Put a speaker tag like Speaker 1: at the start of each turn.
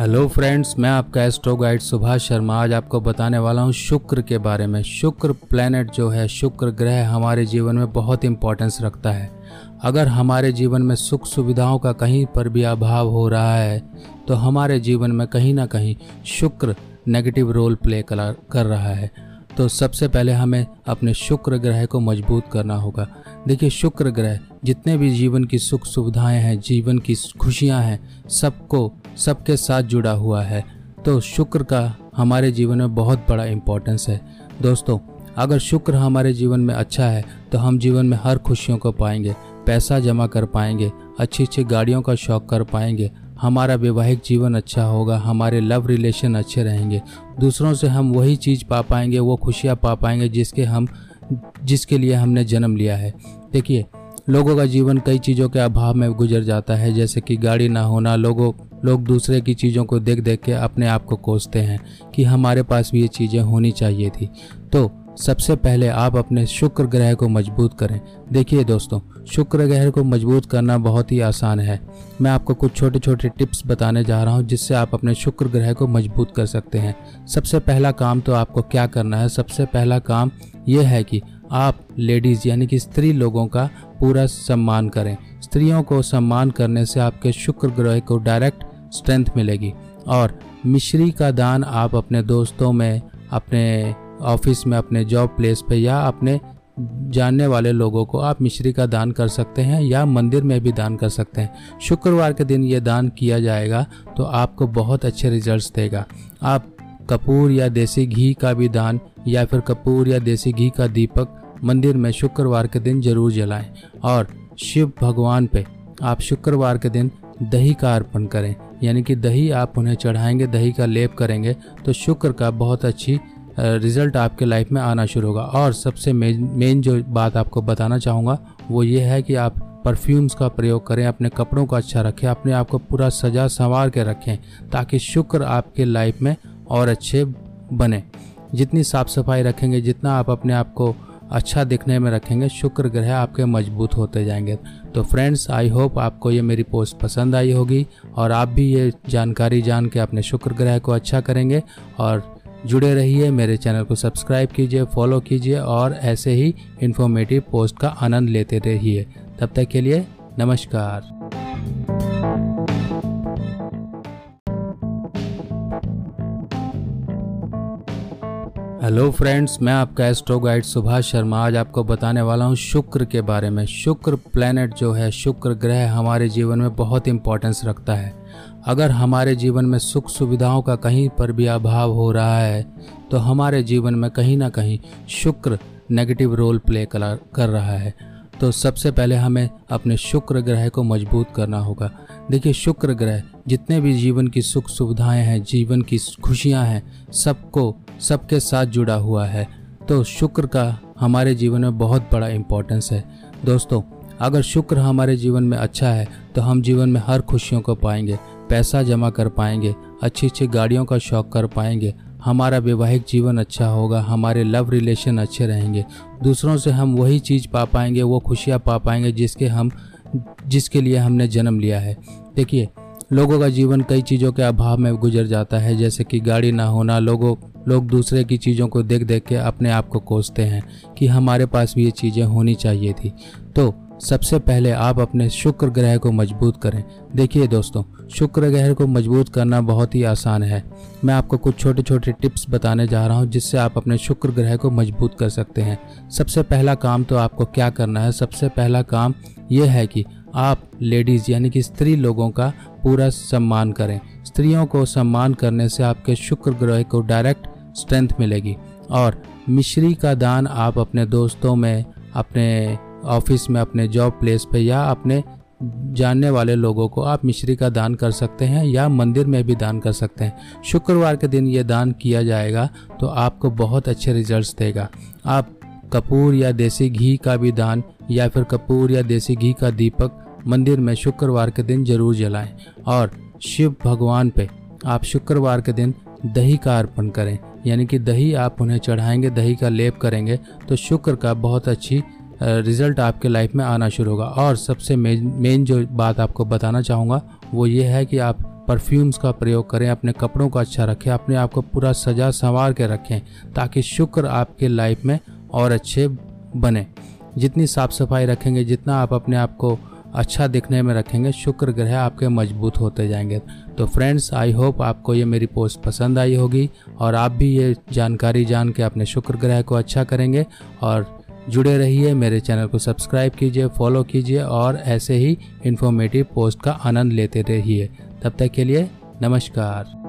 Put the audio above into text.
Speaker 1: Hello friends मैं आपका astro guide Subhash Sharma. आज आपको बताने वाला हूँ शुक्र के बारे में। शुक्र प्लेनेट जो है, शुक्र ग्रह हमारे जीवन में बहुत इंपॉर्टेंस रखता है। अगर हमारे जीवन में सुख सुविधाओं का कहीं पर भी अभाव हो रहा है तो हमारे जीवन में कहीं ना कहीं शुक्र नेगेटिव रोल प्ले कर रहा है। तो सबसे पहले हमें अपने शुक्र ग्रह को मज़बूत करना होगा। देखिए, शुक्र ग्रह, जितने भी जीवन की सुख सुविधाएँ हैं, जीवन की खुशियाँ हैं, सबको, सबके साथ जुड़ा हुआ है। तो शुक्र का हमारे जीवन में बहुत बड़ा इम्पोर्टेंस है। दोस्तों, अगर शुक्र हमारे जीवन में अच्छा है तो हम जीवन में हर खुशियों को पाएँगे, पैसा जमा कर पाएँगे अच्छी अच्छी गाड़ियों का शौक कर पाएँगे हमारा वैवाहिक जीवन अच्छा होगा, हमारे लव रिलेशन अच्छे रहेंगे। दूसरों से हम वही चीज़ पा पाएँगे, वो खुशियाँ पा पाएँगे जिसके हम, जिसके लिए हमने जन्म लिया है। देखिए, लोगों का जीवन कई चीज़ों के अभाव में गुजर जाता है, जैसे कि गाड़ी ना होना, लोगों, लोग दूसरे की चीज़ों को देख देख के अपने आप को कोसते हैं कि हमारे पास भी ये चीज़ें होनी चाहिए थी। तो सबसे पहले आप अपने शुक्र ग्रह को मज़बूत करें। देखिए दोस्तों, शुक्र ग्रह को मज़बूत करना बहुत ही आसान है। मैं आपको कुछ छोटे छोटे टिप्स बताने जा रहा हूँ जिससे आप अपने शुक्र ग्रह को मज़बूत कर सकते हैं। सबसे पहला काम तो आपको क्या करना है? सबसे पहला काम यह है कि आप लेडीज़ यानी कि स्त्री लोगों का पूरा सम्मान करें। स्त्रियों को सम्मान करने से आपके शुक्र ग्रह को डायरेक्ट स्ट्रेंथ मिलेगी। और मिश्री का दान आप अपने दोस्तों में, अपने ऑफ़िस में, अपने जॉब प्लेस पे या अपने जानने वाले लोगों को आप मिश्री का दान कर सकते हैं या मंदिर में भी दान कर सकते हैं। शुक्रवार के दिन ये दान किया जाएगा तो आपको बहुत अच्छे रिजल्ट्स देगा। आप कपूर या देसी घी का भी दान या फिर कपूर या देसी घी का दीपक मंदिर में शुक्रवार के दिन ज़रूर जलाएँ और शिव भगवान पे आप शुक्रवार के दिन दही का अर्पण करें। यानी कि दही आप उन्हें चढ़ाएँगे, दही का लेप करेंगे तो शुक्र का बहुत अच्छी रिज़ल्ट आपके लाइफ में आना शुरू होगा। और सबसे मेन जो बात आपको बताना चाहूँगा, वो ये है कि आप परफ्यूम्स का प्रयोग करें, अपने कपड़ों को अच्छा रखें, अपने आप को पूरा सजा संवार के रखें, ताकि शुक्र आपके लाइफ में और अच्छे बने। जितनी साफ़ सफ़ाई रखेंगे, जितना आप अपने आप को अच्छा दिखने में रखेंगे, शुक्र ग्रह आपके मज़बूत होते जाएँगे। तो फ्रेंड्स आई होप आपको ये मेरी पोस्ट पसंद आई होगी, और आप भी ये जानकारी जान के अपने शुक्र ग्रह को अच्छा करेंगे, और जुड़े रहिए, मेरे चैनल को सब्सक्राइब कीजिए, फॉलो कीजिए और ऐसे ही इन्फॉर्मेटिव पोस्ट का आनंद लेते रहिए। तब तक के लिए नमस्कार। हेलो फ्रेंड्स मैं आपका एस्ट्रो गाइड सुभाष शर्मा। आज आपको बताने वाला हूँ शुक्र के बारे में। शुक्र प्लेनेट जो है, शुक्र ग्रह हमारे जीवन में बहुत इंपॉर्टेंस रखता है। अगर हमारे जीवन में सुख सुविधाओं का कहीं पर भी अभाव हो रहा है तो हमारे जीवन में कहीं ना कहीं शुक्र नेगेटिव रोल प्ले कर रहा है। तो सबसे पहले हमें अपने शुक्र ग्रह को मज़बूत करना होगा। देखिए, शुक्र ग्रह जितने भी जीवन की सुख सुविधाएँ हैं, जीवन की खुशियाँ हैं, सबको, सबके साथ जुड़ा हुआ है। तो शुक्र का हमारे जीवन में बहुत बड़ा इम्पोर्टेंस है। दोस्तों, अगर शुक्र हमारे जीवन में अच्छा है तो हम जीवन में हर खुशियों को पाएँगे। पैसा जमा कर पाएँगे अच्छी अच्छी गाड़ियों का शौक कर पाएँगे। हमारा वैवाहिक जीवन अच्छा होगा, हमारे लव रिलेशन अच्छे रहेंगे। दूसरों से हम वही चीज़ पा पाएँगे, वो खुशियाँ पा पाएँगे जिसके हम, जिसके लिए हमने जन्म लिया है। देखिए, लोगों का जीवन कई चीज़ों के अभाव में गुजर जाता है, जैसे कि गाड़ी ना होना, लोगों, लोग दूसरे की चीज़ों को देख देख के अपने आप को कोसते हैं कि हमारे पास भी ये चीज़ें होनी चाहिए थी। तो सबसे पहले आप अपने शुक्र ग्रह को मज़बूत करें। देखिए दोस्तों, शुक्र ग्रह को मज़बूत करना बहुत ही आसान है। मैं आपको कुछ छोटे छोटे टिप्स बताने जा रहा हूँ जिससे आप अपने शुक्र ग्रह को मज़बूत कर सकते हैं। सबसे पहला काम तो आपको क्या करना है? सबसे पहला काम यह है कि आप लेडीज़ यानी कि स्त्री लोगों का पूरा सम्मान करें। स्त्रियों को सम्मान करने से आपके शुक्र ग्रह को डायरेक्ट स्ट्रेंथ मिलेगी। और मिश्री का दान आप अपने दोस्तों में, अपने ऑफ़िस में अपने जॉब प्लेस पे या अपने जानने वाले लोगों को आप मिश्री का दान कर सकते हैं या मंदिर में भी दान कर सकते हैं। शुक्रवार के दिन ये दान किया जाएगा तो आपको बहुत अच्छे रिजल्ट्स देगा। आप कपूर या देसी घी का भी दान या फिर कपूर या देसी घी का दीपक मंदिर में शुक्रवार के दिन ज़रूर जलाएँ और शिव भगवान पे आप शुक्रवार के दिन दही का अर्पण करें। यानी कि दही आप उन्हें चढ़ाएँगे, दही का लेप करेंगे तो शुक्र का बहुत अच्छी रिज़ल्ट आपके लाइफ में आना शुरू होगा। और सबसे मेन जो बात आपको बताना चाहूँगा, वो ये है कि आप परफ्यूम्स का प्रयोग करें, अपने कपड़ों को अच्छा रखें, अपने आप को पूरा सजा संवार के रखें, ताकि शुक्र आपके लाइफ में और अच्छे बने। जितनी साफ़ सफ़ाई रखेंगे, जितना आप अपने आप को अच्छा दिखने में रखेंगे, शुक्र ग्रह आपके मज़बूत होते जाएँगे। तो फ्रेंड्स आई होप आपको ये मेरी पोस्ट पसंद आई होगी, और आप भी ये जानकारी जान के अपने शुक्र ग्रह को अच्छा करेंगे, और जुड़े रहिए, मेरे चैनल को सब्सक्राइब कीजिए, फॉलो कीजिए और ऐसे ही इन्फॉर्मेटिव पोस्ट का आनंद लेते रहिए। तब तक के लिए नमस्कार।